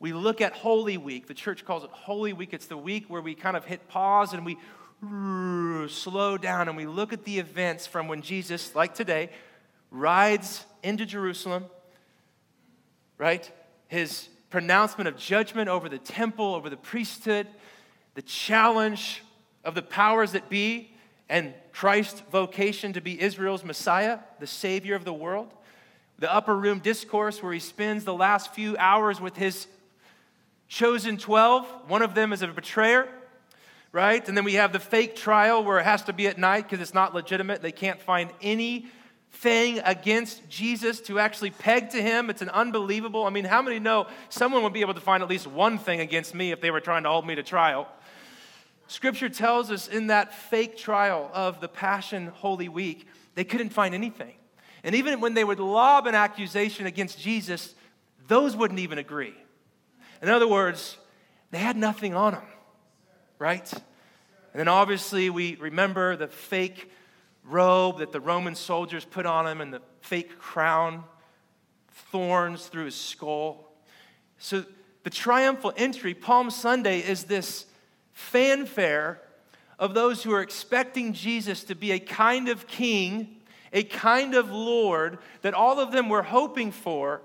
we look at Holy Week. The church calls it Holy Week. It's the week where we kind of hit pause and we slow down and we look at the events from when Jesus, like today, rides into Jerusalem, right? His pronouncement of judgment over the temple, over the priesthood, the challenge of the powers that be, and Christ's vocation to be Israel's Messiah, the Savior of the world. The upper room discourse where he spends the last few hours with his chosen 12. One of them is a betrayer, right? And then we have the fake trial where it has to be at night because it's not legitimate. They can't find anything against Jesus to actually peg to him. It's an unbelievable. I mean, how many know someone would be able to find at least one thing against me if they were trying to hold me to trial? Scripture tells us in that fake trial of the Passion Holy Week, they couldn't find anything. And even when they would lob an accusation against Jesus, those wouldn't even agree. In other words, they had nothing on them, right? And then obviously we remember the fake robe that the Roman soldiers put on him and the fake crown, thorns through his skull. So the triumphal entry, Palm Sunday, is this fanfare of those who are expecting Jesus to be a kind of king, a kind of Lord that all of them were hoping for,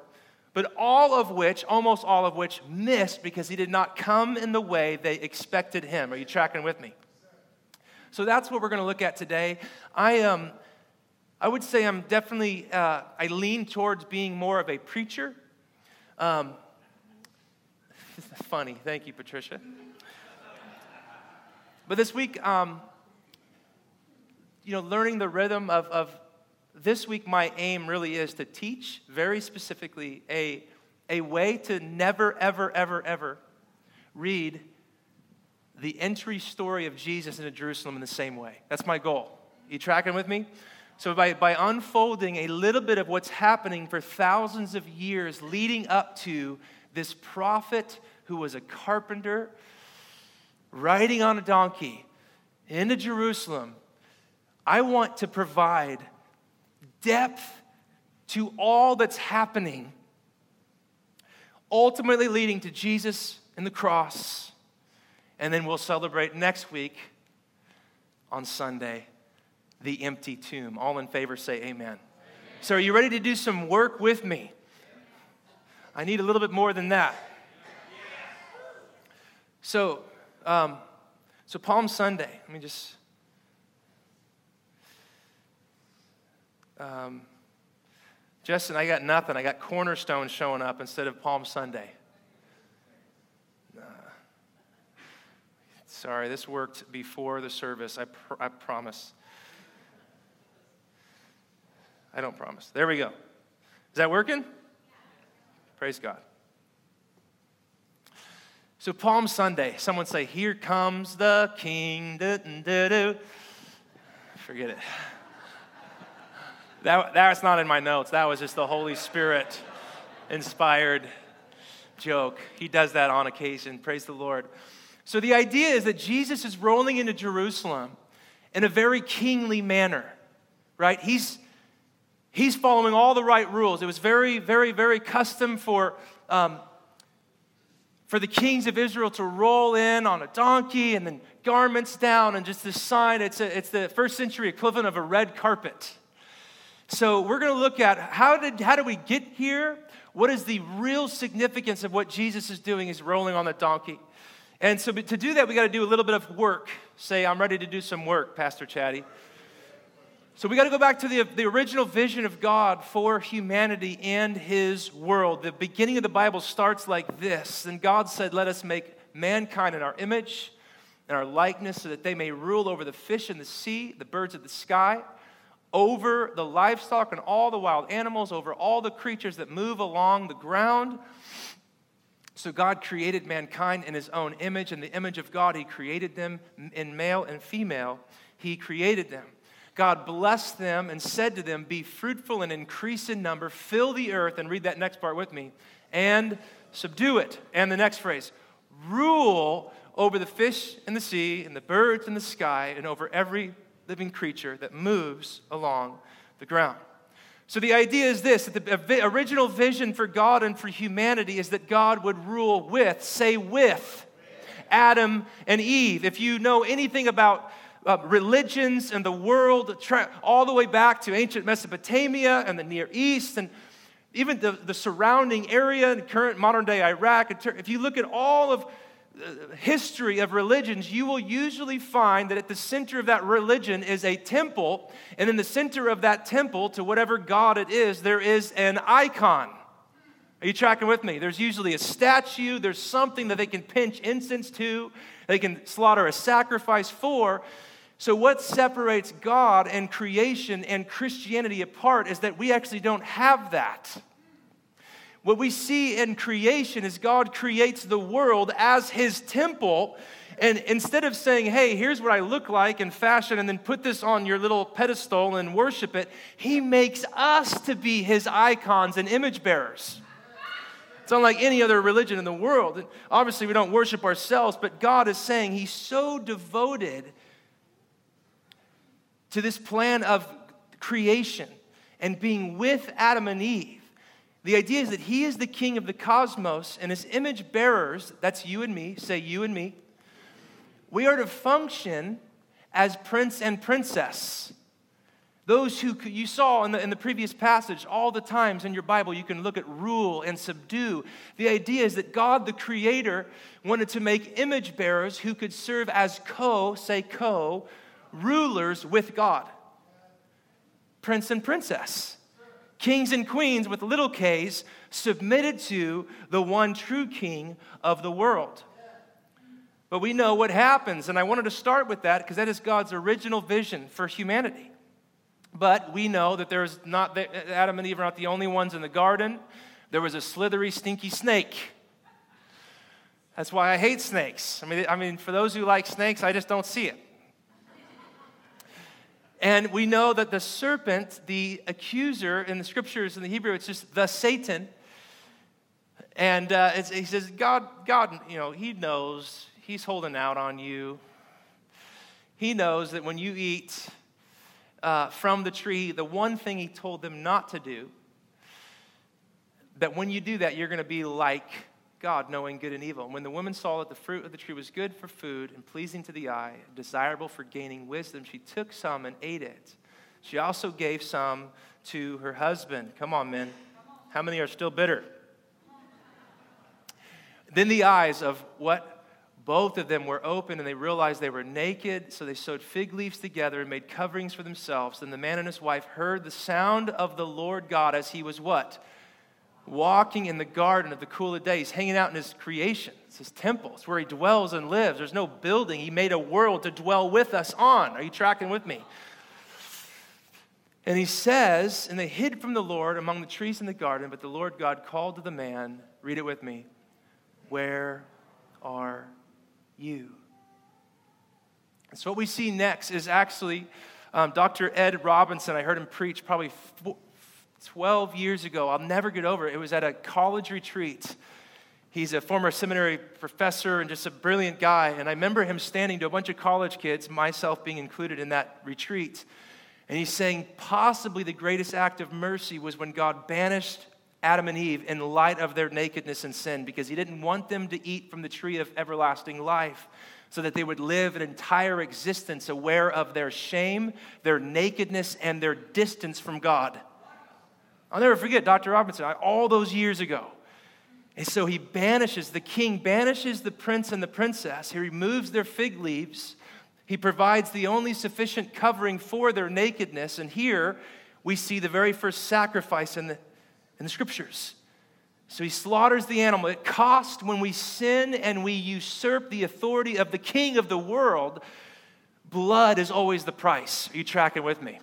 but all of which, almost all of which, missed because he did not come in the way they expected him. Are you tracking with me? So that's what we're going to look at today. I um, I would say I'm definitely uh, I lean towards being more of a preacher. Um, funny, thank you, Patricia. But this week, um, you know, learning the rhythm of, of this week, my aim really is to teach very specifically a, a way to never, ever, ever, ever read the entry story of Jesus into Jerusalem in the same way. That's my goal. You tracking with me? So, by, by unfolding a little bit of what's happening for thousands of years leading up to this prophet who was a carpenter riding on a donkey into Jerusalem, I want to provide depth to all that's happening, ultimately leading to Jesus and the cross. And then we'll celebrate next week on Sunday the empty tomb. All in favor say amen. amen. So, are you ready to do some work with me? I need a little bit more than that. So, um, so Palm Sunday, let me just. Um, Justin, I got nothing. I got Cornerstone showing up instead of Palm Sunday. Uh, sorry, this worked before the service. I, pr- I promise. I don't promise. There we go. Is that working? Praise God. So, Palm Sunday, someone say, Here comes the King. Forget it. That, that's not in my notes. That was just the Holy Spirit inspired joke. He does that on occasion. Praise the Lord. So, the idea is that Jesus is rolling into Jerusalem in a very kingly manner, right? He's, he's following all the right rules. It was very, very, very custom for um, for the kings of Israel to roll in on a donkey and then garments down and just this sign. It's, a, it's the first century equivalent of a red carpet. So we're going to look at how did, how do we get here? What is the real significance of what Jesus is doing? He's rolling on the donkey. And so to do that, we got to do a little bit of work. Say, I'm ready to do some work, Pastor Chatty. So we got to go back to the, the original vision of God for humanity and his world. The beginning of the Bible starts like this. And God said, Let us make mankind in our image and our likeness so that they may rule over the fish in the sea, the birds of the sky, over the livestock and all the wild animals, over all the creatures that move along the ground. So God created mankind in his own image. In the image of God, he created them in male and female. He created them. God blessed them and said to them, Be fruitful and increase in number, fill the earth, and read that next part with me, and subdue it. And the next phrase, rule over the fish in the sea, and the birds in the sky, and over every living creature that moves along the ground. So the idea is this that the original vision for God and for humanity is that God would rule with, say with, Adam and Eve. If you know anything about uh, religions and the world, all the way back to ancient Mesopotamia and the Near East, and even the, the surrounding area in current modern day Iraq, if you look at all of history of religions, you will usually find that at the center of that religion is a temple, and in the center of that temple, to whatever God it is, there is an icon. Are you tracking with me? There's usually a statue, there's something that they can pinch incense to, they can slaughter a sacrifice for. So, what separates God and creation and Christianity apart is that we actually don't have that. What we see in creation is God creates the world as his temple. And instead of saying, hey, here's what I look like in fashion, and then put this on your little pedestal and worship it, he makes us to be his icons and image bearers. It's unlike any other religion in the world. And obviously, we don't worship ourselves, but God is saying he's so devoted to this plan of creation and being with Adam and Eve the idea is that he is the king of the cosmos, and his image bearers, that's you and me, say you and me, we are to function as prince and princess. Those who you saw in the, in the previous passage, all the times in your Bible, you can look at rule and subdue. The idea is that God, the Creator, wanted to make image bearers who could serve as co, say co, rulers with God. Prince and princess kings and queens with little k's, submitted to the one true king of the world. But we know what happens, and I wanted to start with that because that is God's original vision for humanity. But we know that there's not Adam and Eve are not the only ones in the garden. There was a slithery, stinky snake. That's why I hate snakes. I mean, I mean, for those who like snakes, I just don't see it. And we know that the serpent, the accuser in the scriptures in the Hebrew, it's just the Satan. And uh, he says, God, God, you know, he knows he's holding out on you. He knows that when you eat uh, from the tree, the one thing he told them not to do, that when you do that, you're going to be like God, knowing good and evil. And when the woman saw that the fruit of the tree was good for food and pleasing to the eye, desirable for gaining wisdom, she took some and ate it. She also gave some to her husband. Come on, men. How many are still bitter? Then the eyes of what? Both of them were open and they realized they were naked, so they sewed fig leaves together and made coverings for themselves. Then the man and his wife heard the sound of the Lord God as he was what? Walking in the garden of the cool of day. He's hanging out in his creation. It's his temple. It's where he dwells and lives. There's no building. He made a world to dwell with us on. Are you tracking with me? And he says, And they hid from the Lord among the trees in the garden, but the Lord God called to the man, read it with me, Where are you? And so what we see next is actually um, Dr. Ed Robinson. I heard him preach probably 12 years ago. I'll never get over it. It was at a college retreat. He's a former seminary professor and just a brilliant guy. And I remember him standing to a bunch of college kids, myself being included in that retreat. And he's saying, possibly the greatest act of mercy was when God banished Adam and Eve in light of their nakedness and sin because he didn't want them to eat from the tree of everlasting life so that they would live an entire existence aware of their shame, their nakedness, and their distance from God. I'll never forget Dr. Robinson all those years ago. And so he banishes, the king banishes the prince and the princess. He removes their fig leaves. He provides the only sufficient covering for their nakedness. And here we see the very first sacrifice in the, in the scriptures. So he slaughters the animal. It cost when we sin and we usurp the authority of the king of the world, blood is always the price. Are you tracking with me?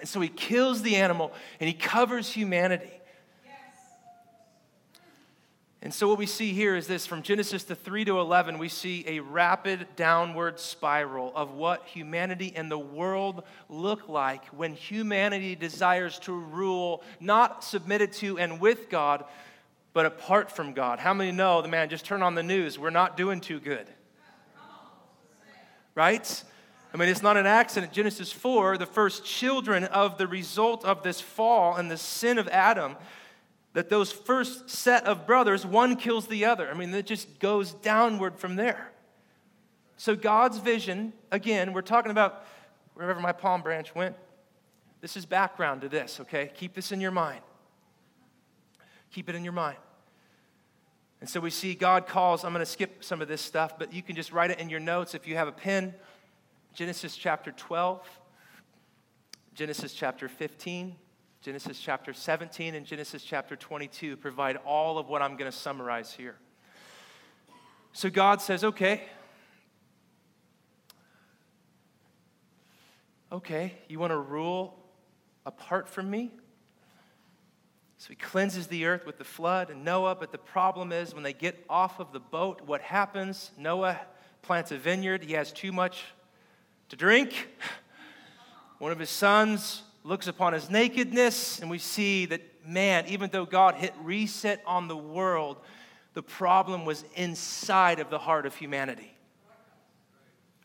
And so he kills the animal and he covers humanity. And so, what we see here is this from Genesis to 3 to 11, we see a rapid downward spiral of what humanity and the world look like when humanity desires to rule, not submitted to and with God, but apart from God. How many know the man, just turn on the news, we're not doing too good? Right? I mean, it's not an accident. Genesis 4, the first children of the result of this fall and the sin of Adam, that those first set of brothers, one kills the other. I mean, it just goes downward from there. So, God's vision, again, we're talking about wherever my palm branch went. This is background to this, okay? Keep this in your mind. Keep it in your mind. And so we see God calls, I'm going to skip some of this stuff, but you can just write it in your notes if you have a pen. Genesis chapter 12, Genesis chapter 15, Genesis chapter 17, and Genesis chapter 22 provide all of what I'm going to summarize here. So God says, okay, okay, you want to rule apart from me? So he cleanses the earth with the flood and Noah, but the problem is when they get off of the boat, what happens? Noah plants a vineyard. He has too much to drink. One of his sons looks upon his nakedness, and we see that, man, even though God hit reset on the world, the problem was inside of the heart of humanity.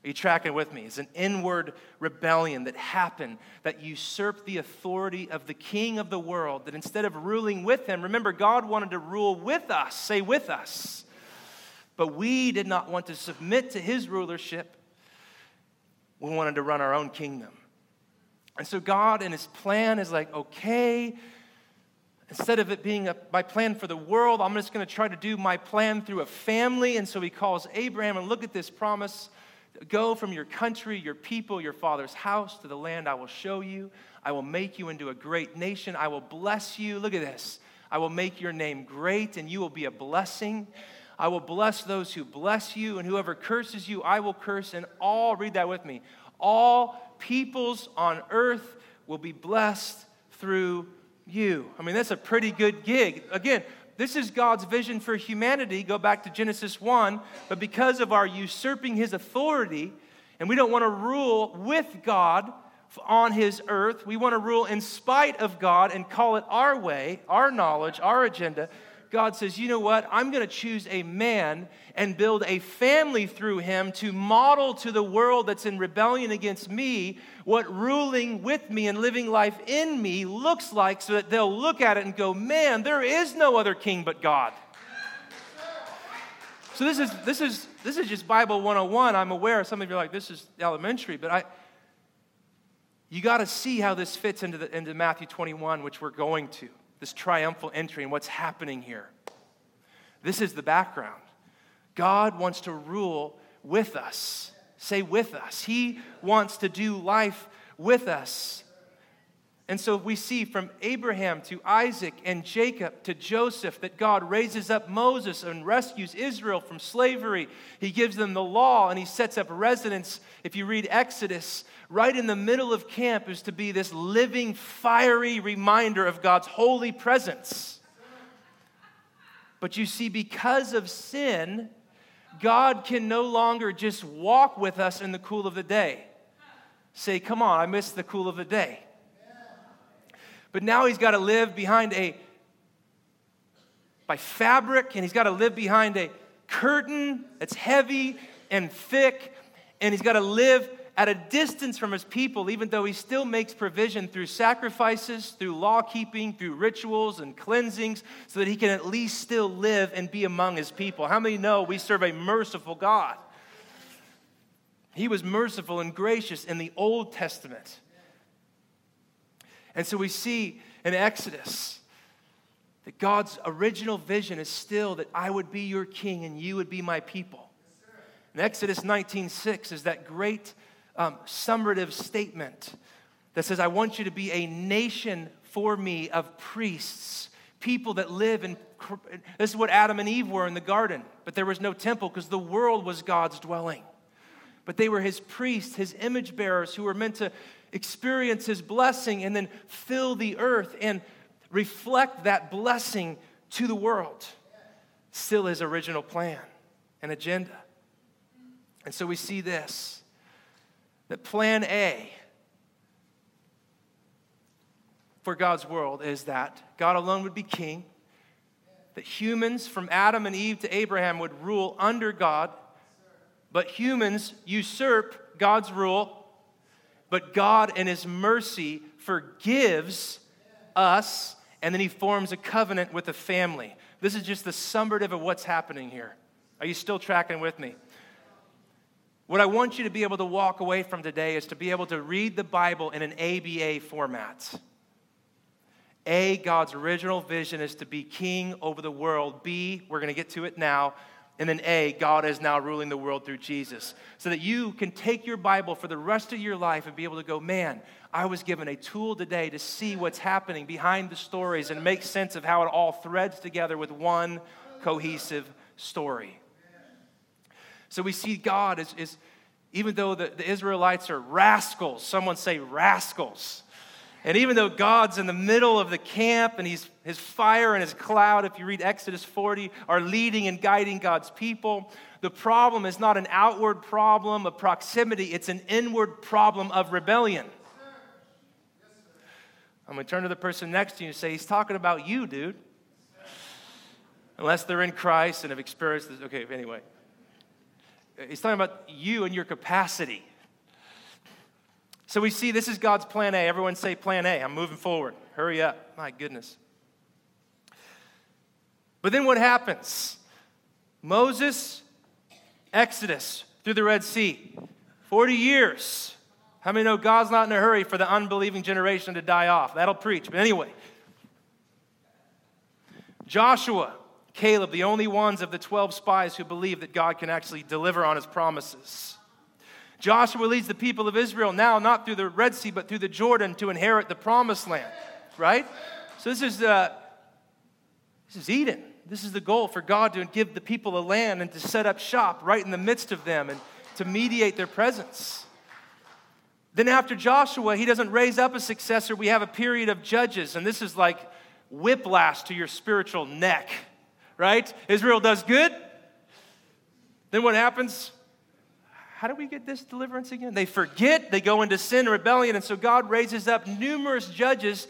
Are you tracking with me? It's an inward rebellion that happened that usurped the authority of the king of the world. That instead of ruling with him, remember, God wanted to rule with us, say with us. But we did not want to submit to his rulership. We wanted to run our own kingdom. And so God, and his plan, is like, okay, instead of it being a, my plan for the world, I'm just going to try to do my plan through a family. And so he calls Abraham, and look at this promise Go from your country, your people, your father's house to the land I will show you. I will make you into a great nation. I will bless you. Look at this. I will make your name great, and you will be a blessing. I will bless those who bless you, and whoever curses you, I will curse. And all, read that with me, all peoples on earth will be blessed through you. I mean, that's a pretty good gig. Again, this is God's vision for humanity. Go back to Genesis 1. But because of our usurping his authority, and we don't want to rule with God on his earth, we want to rule in spite of God and call it our way, our knowledge, our agenda. God says, you know what? I'm going to choose a man and build a family through him to model to the world that's in rebellion against me what ruling with me and living life in me looks like so that they'll look at it and go, man, there is no other king but God. So this is this is this is just Bible 101. I'm aware some of you are like, this is elementary, but I you got to see how this fits into, the, into Matthew 21, which we're going to this triumphal entry and what's happening here. This is the background. God wants to rule with us. Say, with us. He wants to do life with us. And so we see from Abraham to Isaac and Jacob to Joseph that God raises up Moses and rescues Israel from slavery. He gives them the law and he sets up residence. If you read Exodus, right in the middle of camp is to be this living, fiery reminder of God's holy presence. But you see, because of sin, God can no longer just walk with us in the cool of the day. Say, come on, I missed the cool of the day. But now he's got to live behind a by fabric and he's got to live behind a curtain that's heavy and thick and he's got to live at a distance from his people, even though he still makes provision through sacrifices, through law keeping, through rituals and cleansings, so that he can at least still live and be among his people. How many know we serve a merciful God? He was merciful and gracious in the Old Testament. And so we see in Exodus that God's original vision is still that I would be your king and you would be my people. In Exodus 19:6 is that great um, summative statement that says, I want you to be a nation for me of priests, people that live in. This is what Adam and Eve were in the garden, but there was no temple because the world was God's dwelling. But they were his priests, his image bearers, who were meant to experience his blessing and then fill the earth and reflect that blessing to the world. Still his original plan and agenda. And so we see this that plan A for God's world is that God alone would be king, that humans from Adam and Eve to Abraham would rule under God, but humans usurp God's rule, but God, in His mercy, forgives us, and then He forms a covenant with the family. This is just the summative of what's happening here. Are you still tracking with me? What I want you to be able to walk away from today is to be able to read the Bible in an ABA format. A, God's original vision is to be king over the world. B, we're going to get to it now. And then A, God is now ruling the world through Jesus. So that you can take your Bible for the rest of your life and be able to go, man, I was given a tool today to see what's happening behind the stories and make sense of how it all threads together with one cohesive story. So we see God is, is even though the, the Israelites are rascals, someone say rascals. And even though God's in the middle of the camp and he's, his fire and his cloud, if you read Exodus 40, are leading and guiding God's people, the problem is not an outward problem of proximity, it's an inward problem of rebellion. I'm going to turn to the person next to you and say, He's talking about you, dude. Unless they're in Christ and have experienced this. Okay, anyway. He's talking about you and your capacity. So we see this is God's plan A. Everyone say plan A. I'm moving forward. Hurry up. My goodness. But then what happens? Moses, Exodus through the Red Sea. 40 years. How many know God's not in a hurry for the unbelieving generation to die off? That'll preach. But anyway, Joshua, Caleb, the only ones of the 12 spies who believe that God can actually deliver on his promises. Joshua leads the people of Israel now not through the Red Sea, but through the Jordan to inherit the promised land, right? So this is, uh, this is Eden. This is the goal for God to give the people a land and to set up shop right in the midst of them and to mediate their presence. Then, after Joshua, he doesn't raise up a successor. We have a period of judges, and this is like whiplash to your spiritual neck right? Israel does good. Then what happens? How do we get this deliverance again? They forget, they go into sin, rebellion, and so God raises up numerous judges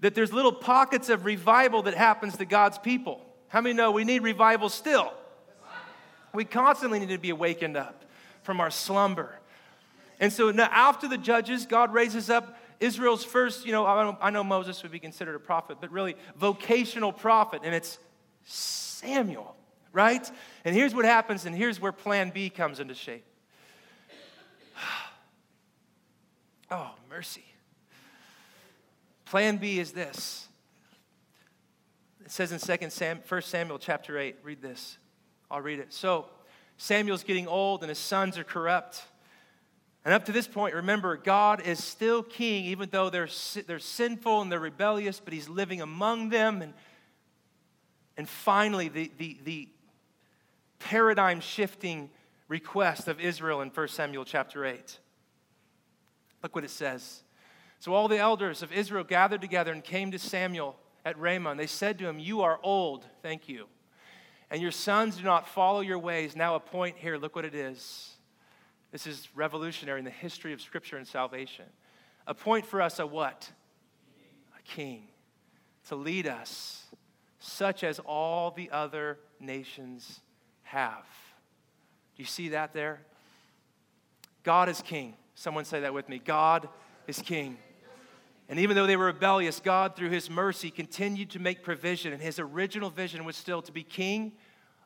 that there's little pockets of revival that happens to God's people. How many know we need revival still? We constantly need to be awakened up from our slumber. And so now, after the judges, God raises up Israel's first, you know, I know Moses would be considered a prophet, but really vocational prophet, and it's Samuel, right? And here's what happens, and here's where plan B comes into shape. Oh, mercy. Plan B is this. It says in 2 Sam, 1 Samuel chapter 8, read this. I'll read it. So, Samuel's getting old and his sons are corrupt. And up to this point, remember, God is still king, even though they're, they're sinful and they're rebellious, but he's living among them and and finally, the, the, the paradigm shifting request of Israel in 1 Samuel chapter 8. Look what it says. So all the elders of Israel gathered together and came to Samuel at Ramah, and they said to him, You are old, thank you, and your sons do not follow your ways. Now appoint here, look what it is. This is revolutionary in the history of Scripture and salvation. Appoint for us a what? A king to lead us such as all the other nations have. Do you see that there? God is king. Someone say that with me. God is king. And even though they were rebellious, God, through his mercy, continued to make provision. And his original vision was still to be king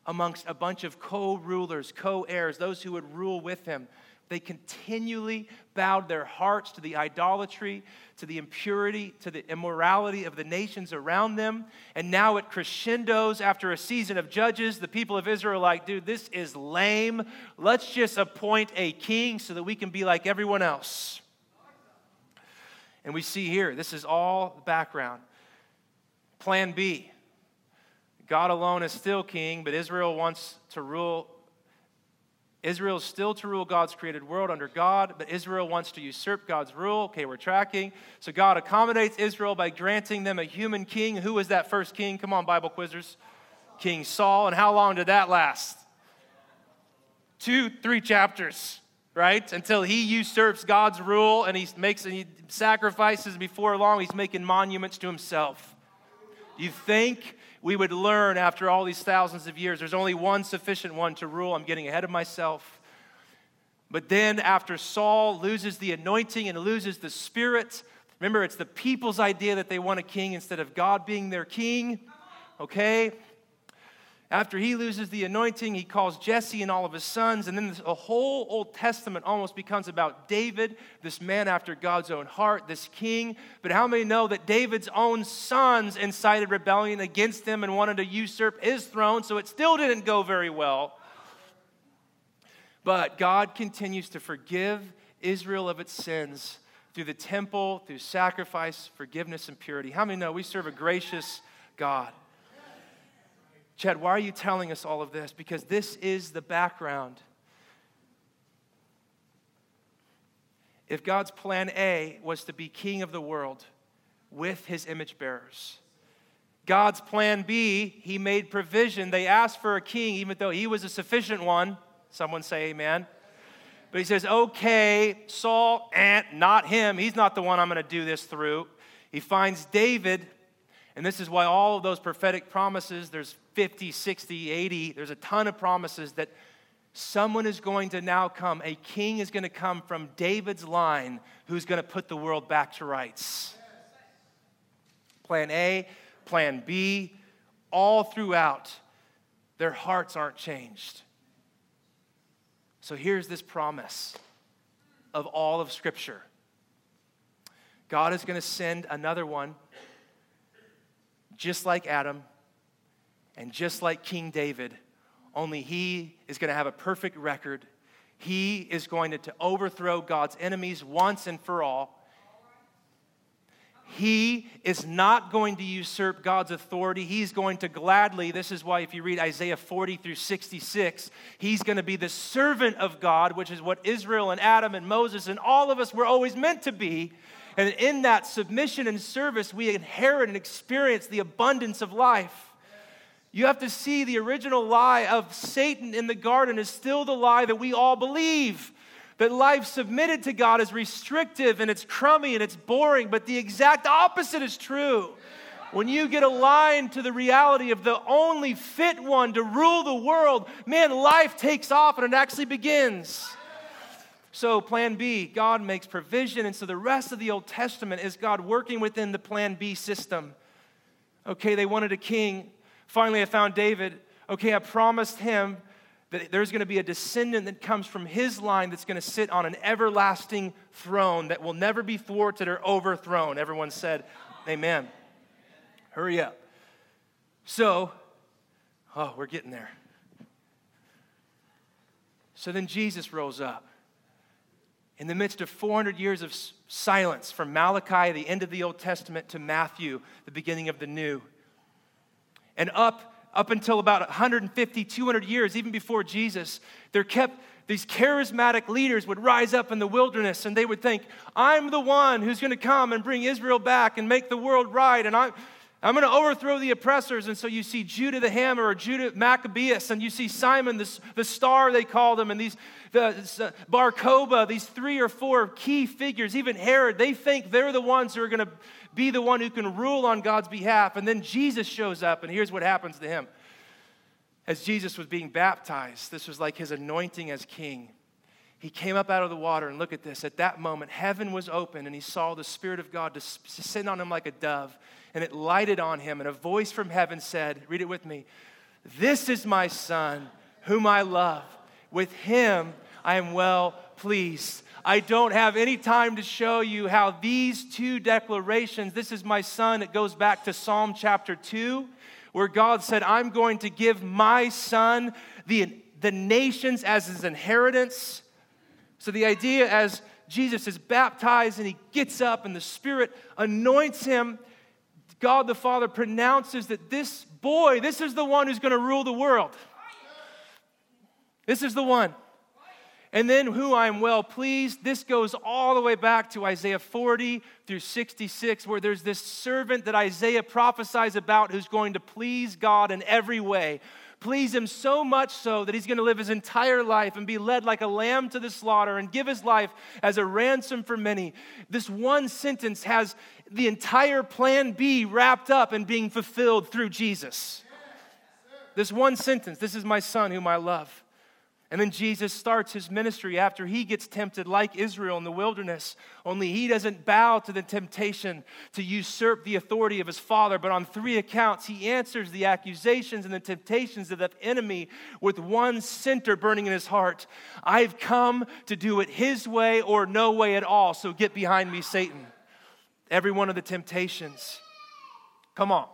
amongst a bunch of co rulers, co heirs, those who would rule with him. They continually bowed their hearts to the idolatry, to the impurity, to the immorality of the nations around them. And now it crescendos after a season of judges. The people of Israel are like, dude, this is lame. Let's just appoint a king so that we can be like everyone else. And we see here, this is all background. Plan B God alone is still king, but Israel wants to rule Israel is still to rule God's created world under God, but Israel wants to usurp God's rule. Okay, we're tracking. So God accommodates Israel by granting them a human king. Who was that first king? Come on, Bible quizzers. King Saul. And how long did that last? Two, three chapters, right? Until he usurps God's rule and he makes and he sacrifices before long, he's making monuments to himself. You think we would learn after all these thousands of years there's only one sufficient one to rule. I'm getting ahead of myself. But then, after Saul loses the anointing and loses the spirit, remember, it's the people's idea that they want a king instead of God being their king. Okay? After he loses the anointing, he calls Jesse and all of his sons, and then the whole Old Testament almost becomes about David, this man after God's own heart, this king. But how many know that David's own sons incited rebellion against him and wanted to usurp his throne, so it still didn't go very well? But God continues to forgive Israel of its sins through the temple, through sacrifice, forgiveness, and purity. How many know we serve a gracious God? Chad, why are you telling us all of this? Because this is the background. If God's plan A was to be king of the world with his image bearers, God's plan B, he made provision. They asked for a king, even though he was a sufficient one. Someone say amen. But he says, okay, Saul, and eh, not him. He's not the one I'm going to do this through. He finds David, and this is why all of those prophetic promises, there's 50, 60, 80, there's a ton of promises that someone is going to now come. A king is going to come from David's line who's going to put the world back to rights. Plan A, plan B, all throughout, their hearts aren't changed. So here's this promise of all of Scripture God is going to send another one just like Adam and just like King David, only he is going to have a perfect record. He is going to, to overthrow God's enemies once and for all. He is not going to usurp God's authority. He's going to gladly, this is why if you read Isaiah 40 through 66, he's going to be the servant of God, which is what Israel and Adam and Moses and all of us were always meant to be. And in that submission and service, we inherit and experience the abundance of life. You have to see the original lie of Satan in the garden is still the lie that we all believe. That life submitted to God is restrictive and it's crummy and it's boring, but the exact opposite is true. When you get aligned to the reality of the only fit one to rule the world, man, life takes off and it actually begins. So, plan B, God makes provision. And so, the rest of the Old Testament is God working within the plan B system. Okay, they wanted a king. Finally, I found David. Okay, I promised him that there's going to be a descendant that comes from his line that's going to sit on an everlasting throne that will never be thwarted or overthrown. Everyone said, Amen. Hurry up. So, oh, we're getting there. So then Jesus rose up in the midst of 400 years of silence from Malachi, the end of the Old Testament, to Matthew, the beginning of the New. And up, up until about 150, 200 years, even before Jesus, there kept these charismatic leaders would rise up in the wilderness and they would think, I'm the one who's going to come and bring Israel back and make the world right. And I'm, I'm going to overthrow the oppressors. And so you see Judah the hammer or Judah Maccabeus, and you see Simon the, the star, they called him, and these the, uh, Bar Kokhba, these three or four key figures, even Herod, they think they're the ones who are going to be the one who can rule on God's behalf. And then Jesus shows up, and here's what happens to him. As Jesus was being baptized, this was like his anointing as king. He came up out of the water, and look at this. At that moment, heaven was open, and he saw the Spirit of God descend on him like a dove and it lighted on him, and a voice from heaven said, Read it with me, This is my son, whom I love. With him I am well pleased. I don't have any time to show you how these two declarations, this is my son, it goes back to Psalm chapter 2, where God said, I'm going to give my son the, the nations as his inheritance. So the idea as Jesus is baptized and he gets up and the Spirit anoints him, God the Father pronounces that this boy, this is the one who's going to rule the world. This is the one. And then, who I am well pleased. This goes all the way back to Isaiah 40 through 66, where there's this servant that Isaiah prophesies about who's going to please God in every way please him so much so that he's going to live his entire life and be led like a lamb to the slaughter and give his life as a ransom for many. This one sentence has the entire plan B wrapped up and being fulfilled through Jesus. This one sentence, this is my son whom I love. And then Jesus starts his ministry after he gets tempted, like Israel in the wilderness. Only he doesn't bow to the temptation to usurp the authority of his father. But on three accounts, he answers the accusations and the temptations of the enemy with one center burning in his heart I've come to do it his way or no way at all. So get behind me, Satan. Every one of the temptations. Come on.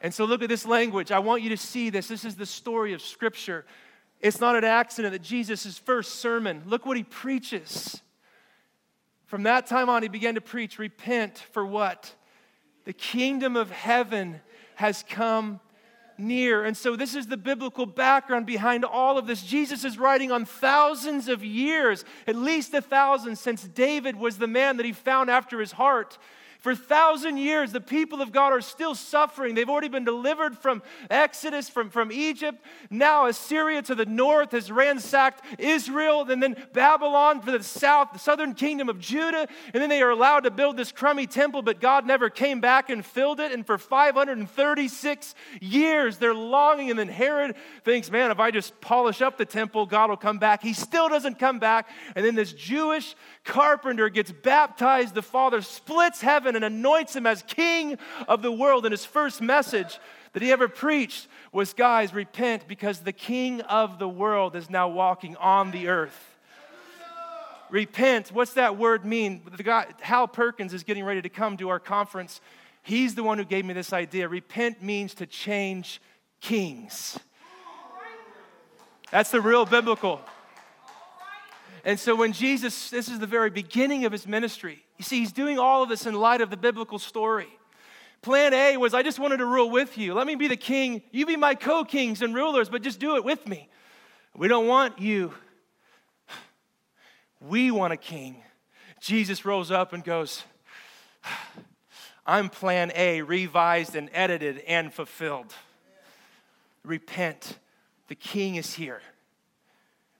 And so look at this language. I want you to see this. This is the story of Scripture. It's not an accident that Jesus' first sermon, look what he preaches. From that time on, he began to preach repent for what? The kingdom of heaven has come near. And so, this is the biblical background behind all of this. Jesus is writing on thousands of years, at least a thousand, since David was the man that he found after his heart. For a thousand years, the people of God are still suffering. They've already been delivered from Exodus, from, from Egypt. Now, Assyria to the north has ransacked Israel, and then Babylon for the south, the southern kingdom of Judah. And then they are allowed to build this crummy temple, but God never came back and filled it. And for 536 years, they're longing. And then Herod thinks, man, if I just polish up the temple, God will come back. He still doesn't come back. And then this Jewish carpenter gets baptized. The Father splits heaven and anoints him as king of the world. And his first message that he ever preached was guys, repent because the king of the world is now walking on the earth. Repent, what's that word mean? The guy, Hal Perkins is getting ready to come to our conference. He's the one who gave me this idea. Repent means to change kings. That's the real biblical. And so when Jesus, this is the very beginning of his ministry, you see, he's doing all of this in light of the biblical story. Plan A was, I just wanted to rule with you. Let me be the king. You be my co kings and rulers, but just do it with me. We don't want you. We want a king. Jesus rose up and goes, I'm plan A, revised and edited and fulfilled. Repent. The king is here.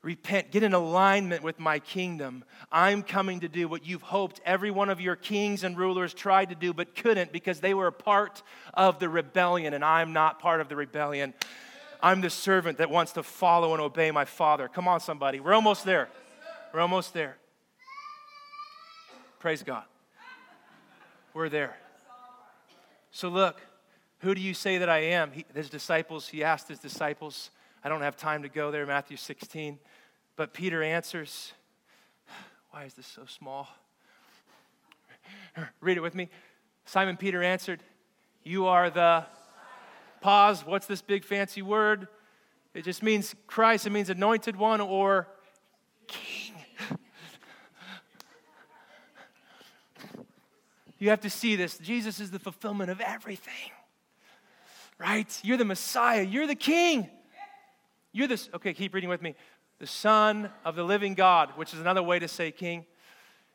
Repent, get in alignment with my kingdom. I'm coming to do what you've hoped every one of your kings and rulers tried to do but couldn't because they were a part of the rebellion, and I'm not part of the rebellion. I'm the servant that wants to follow and obey my father. Come on, somebody. We're almost there. We're almost there. Praise God. We're there. So, look, who do you say that I am? He, his disciples, he asked his disciples. I don't have time to go there, Matthew 16. But Peter answers, Why is this so small? Read it with me. Simon Peter answered, You are the. Pause. What's this big fancy word? It just means Christ, it means anointed one or king. you have to see this. Jesus is the fulfillment of everything, right? You're the Messiah, you're the king. You're this, okay, keep reading with me the Son of the living God, which is another way to say king.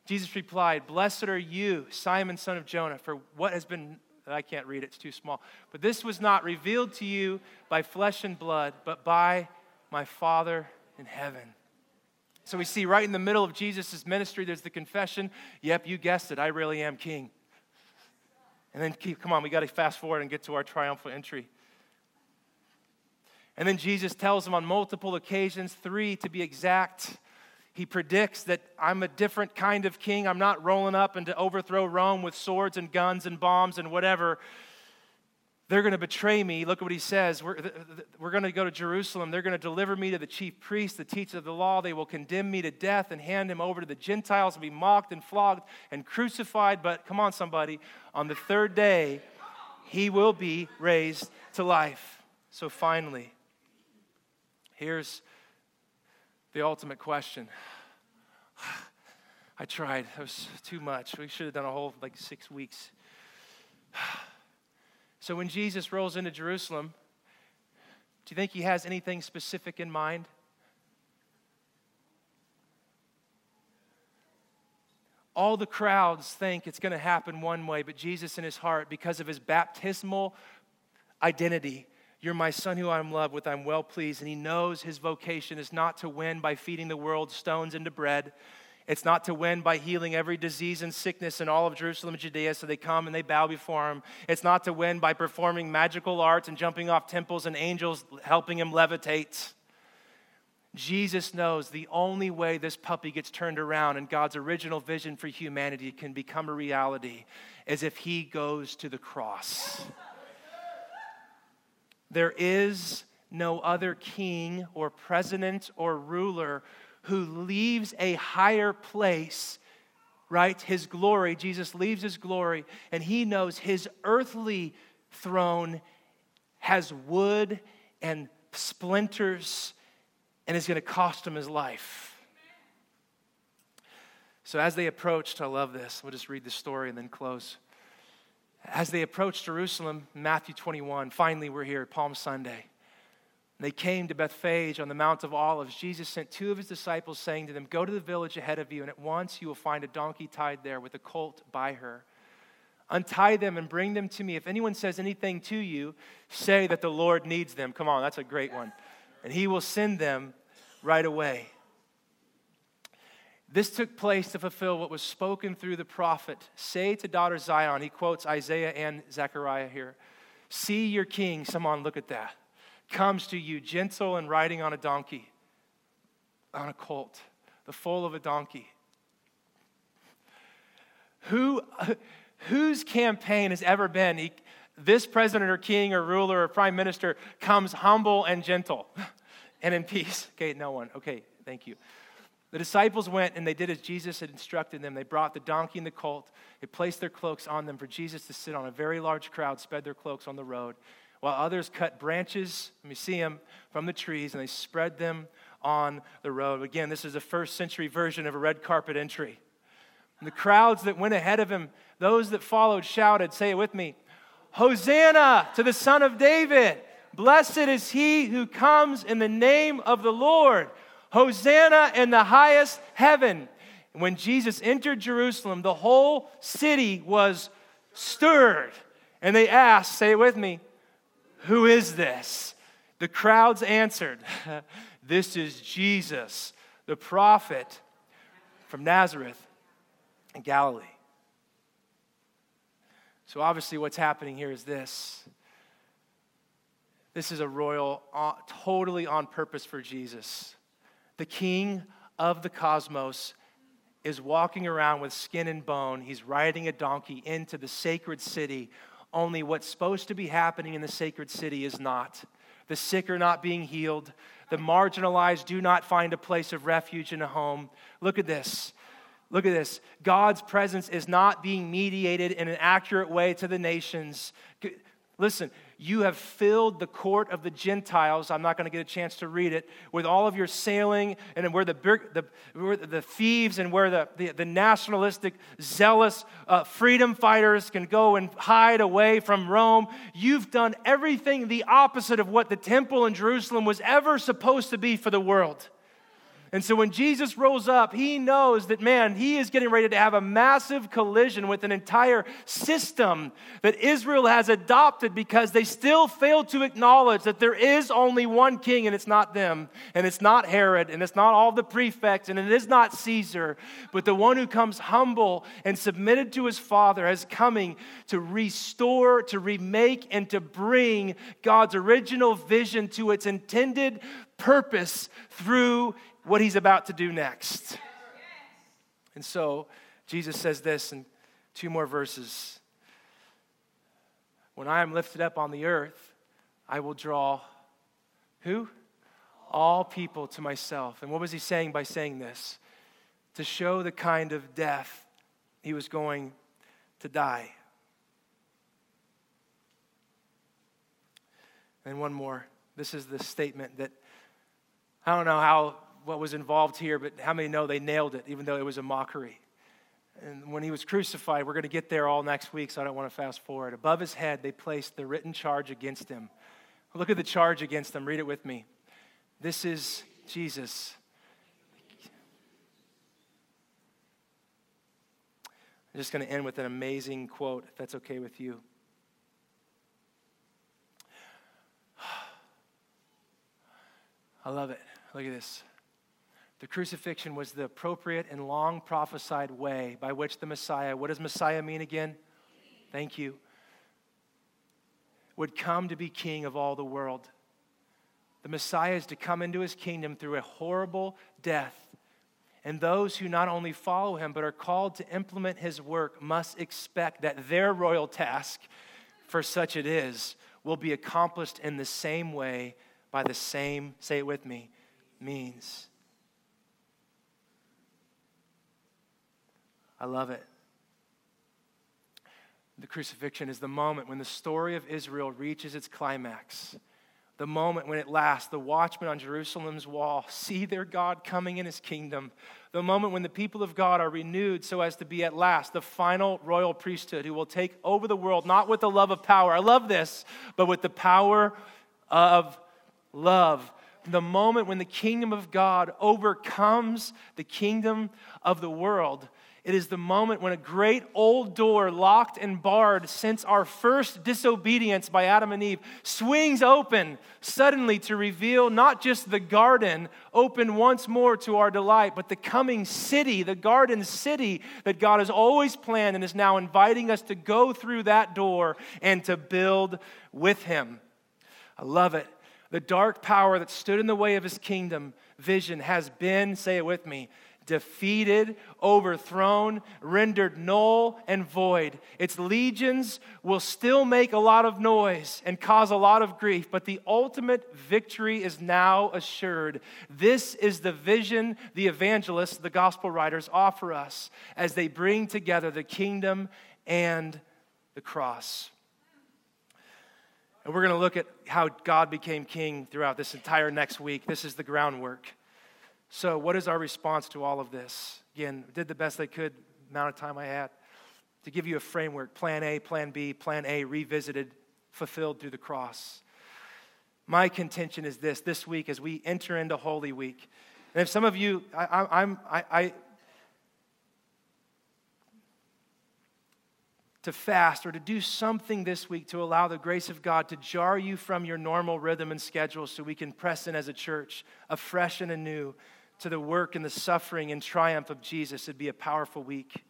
Jesus replied, Blessed are you, Simon, son of Jonah, for what has been, I can't read it, it's too small. But this was not revealed to you by flesh and blood, but by my Father in heaven. So we see right in the middle of Jesus' ministry, there's the confession Yep, you guessed it, I really am king. And then keep, come on, we got to fast forward and get to our triumphal entry. And then Jesus tells them on multiple occasions, three to be exact, he predicts that I'm a different kind of king. I'm not rolling up and to overthrow Rome with swords and guns and bombs and whatever. They're going to betray me. Look at what he says. We're, we're going to go to Jerusalem. They're going to deliver me to the chief priests, the teachers of the law. They will condemn me to death and hand him over to the Gentiles and be mocked and flogged and crucified. But come on, somebody. On the third day, he will be raised to life. So finally, Here's the ultimate question. I tried. It was too much. We should have done a whole like six weeks. So when Jesus rolls into Jerusalem, do you think he has anything specific in mind? All the crowds think it's going to happen one way, but Jesus in his heart, because of his baptismal identity, you're my son who I'm loved with, I'm well pleased. And he knows his vocation is not to win by feeding the world stones into bread. It's not to win by healing every disease and sickness in all of Jerusalem and Judea, so they come and they bow before him. It's not to win by performing magical arts and jumping off temples and angels helping him levitate. Jesus knows the only way this puppy gets turned around and God's original vision for humanity can become a reality is if he goes to the cross. There is no other king or president or ruler who leaves a higher place, right? His glory. Jesus leaves his glory, and he knows his earthly throne has wood and splinters and is going to cost him his life. So, as they approached, I love this. We'll just read the story and then close. As they approached Jerusalem, Matthew 21, finally we're here, Palm Sunday. They came to Bethphage on the Mount of Olives. Jesus sent two of his disciples, saying to them, Go to the village ahead of you, and at once you will find a donkey tied there with a colt by her. Untie them and bring them to me. If anyone says anything to you, say that the Lord needs them. Come on, that's a great one. And he will send them right away. This took place to fulfill what was spoken through the prophet. Say to daughter Zion, he quotes Isaiah and Zechariah here. See your king. Someone look at that comes to you gentle and riding on a donkey, on a colt, the foal of a donkey. Who, whose campaign has ever been he, this president or king or ruler or prime minister comes humble and gentle and in peace? Okay, no one. Okay, thank you. The disciples went and they did as Jesus had instructed them. They brought the donkey and the colt. They placed their cloaks on them for Jesus to sit on. A very large crowd spread their cloaks on the road while others cut branches, let me see them, from the trees and they spread them on the road. Again, this is a first century version of a red carpet entry. And the crowds that went ahead of him, those that followed, shouted, say it with me Hosanna to the Son of David! Blessed is he who comes in the name of the Lord. Hosanna in the highest heaven. When Jesus entered Jerusalem, the whole city was stirred. And they asked, say it with me, who is this? The crowds answered, This is Jesus, the prophet from Nazareth in Galilee. So, obviously, what's happening here is this this is a royal, uh, totally on purpose for Jesus. The king of the cosmos is walking around with skin and bone. He's riding a donkey into the sacred city only what's supposed to be happening in the sacred city is not. The sick are not being healed. The marginalized do not find a place of refuge and a home. Look at this. Look at this. God's presence is not being mediated in an accurate way to the nations. Listen, you have filled the court of the Gentiles. I'm not going to get a chance to read it. With all of your sailing and where the, the, where the thieves and where the, the, the nationalistic, zealous uh, freedom fighters can go and hide away from Rome. You've done everything the opposite of what the temple in Jerusalem was ever supposed to be for the world. And so when Jesus rolls up, he knows that, man, he is getting ready to have a massive collision with an entire system that Israel has adopted because they still fail to acknowledge that there is only one king and it's not them, and it's not Herod, and it's not all the prefects, and it is not Caesar, but the one who comes humble and submitted to his Father as coming to restore, to remake, and to bring God's original vision to its intended purpose through what he's about to do next. And so Jesus says this in two more verses When I am lifted up on the earth, I will draw who? All people to myself. And what was he saying by saying this? To show the kind of death he was going to die. And one more. This is the statement that I don't know how what was involved here, but how many know they nailed it, even though it was a mockery? And when he was crucified, we're going to get there all next week, so I don't want to fast forward. Above his head, they placed the written charge against him. Look at the charge against him. Read it with me. This is Jesus. I'm just going to end with an amazing quote, if that's okay with you. I love it. Look at this. The crucifixion was the appropriate and long prophesied way by which the Messiah, what does Messiah mean again? Thank you. Would come to be king of all the world. The Messiah is to come into his kingdom through a horrible death. And those who not only follow him but are called to implement his work must expect that their royal task, for such it is, will be accomplished in the same way by the same, say it with me, means. I love it. The crucifixion is the moment when the story of Israel reaches its climax. The moment when at last the watchmen on Jerusalem's wall see their God coming in his kingdom. The moment when the people of God are renewed so as to be at last the final royal priesthood who will take over the world, not with the love of power, I love this, but with the power of love. The moment when the kingdom of God overcomes the kingdom of the world. It is the moment when a great old door, locked and barred since our first disobedience by Adam and Eve, swings open suddenly to reveal not just the garden open once more to our delight, but the coming city, the garden city that God has always planned and is now inviting us to go through that door and to build with Him. I love it. The dark power that stood in the way of His kingdom vision has been, say it with me, defeated, overthrown, rendered null and void. Its legions will still make a lot of noise and cause a lot of grief, but the ultimate victory is now assured. This is the vision the evangelists, the gospel writers, offer us as they bring together the kingdom and the cross. And we're going to look at how God became king throughout this entire next week. This is the groundwork. So, what is our response to all of this? Again, did the best I could, amount of time I had, to give you a framework plan A, plan B, plan A, revisited, fulfilled through the cross. My contention is this this week as we enter into Holy Week. And if some of you, I, am I, I, to fast or to do something this week to allow the grace of God to jar you from your normal rhythm and schedule so we can press in as a church afresh and anew to the work and the suffering and triumph of Jesus, it'd be a powerful week.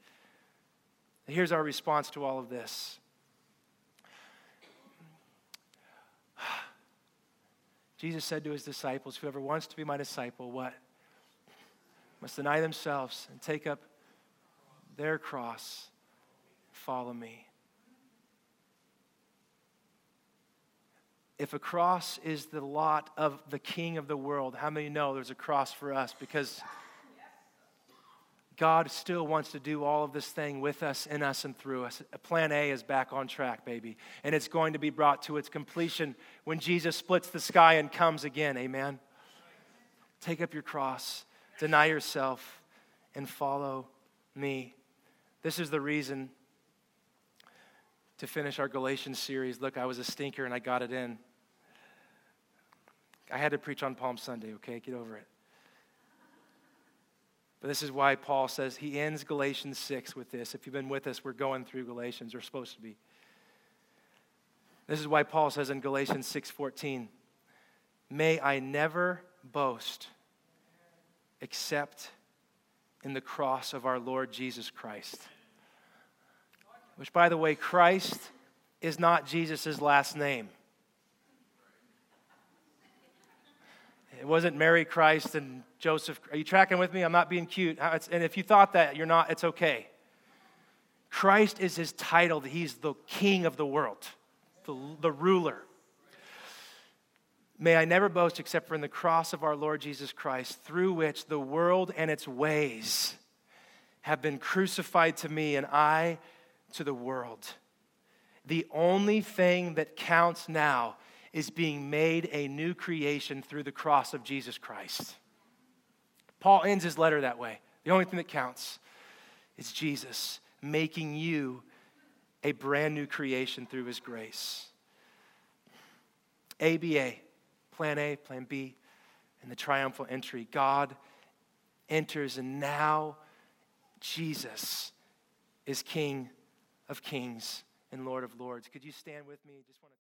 Here's our response to all of this. Jesus said to his disciples, Whoever wants to be my disciple, what? Must deny themselves and take up their cross, follow me. If a cross is the lot of the king of the world, how many know there's a cross for us? Because God still wants to do all of this thing with us, in us, and through us. Plan A is back on track, baby. And it's going to be brought to its completion when Jesus splits the sky and comes again. Amen. Take up your cross, deny yourself, and follow me. This is the reason to finish our Galatians series. Look, I was a stinker and I got it in. I had to preach on Palm Sunday, okay? Get over it. But this is why Paul says he ends Galatians 6 with this. If you've been with us, we're going through Galatians. We're supposed to be. This is why Paul says in Galatians 6:14, "May I never boast except in the cross of our Lord Jesus Christ." Which by the way, Christ is not Jesus' last name. It wasn't Mary, Christ, and Joseph. Are you tracking with me? I'm not being cute. And if you thought that, you're not, it's okay. Christ is his title, he's the king of the world, the, the ruler. May I never boast except for in the cross of our Lord Jesus Christ, through which the world and its ways have been crucified to me, and I to the world. The only thing that counts now is being made a new creation through the cross of Jesus Christ. Paul ends his letter that way. The only thing that counts is Jesus making you a brand new creation through his grace. ABA, plan A, plan B, and the triumphal entry. God enters, and now Jesus is King of kings and Lord of lords. Could you stand with me? Just want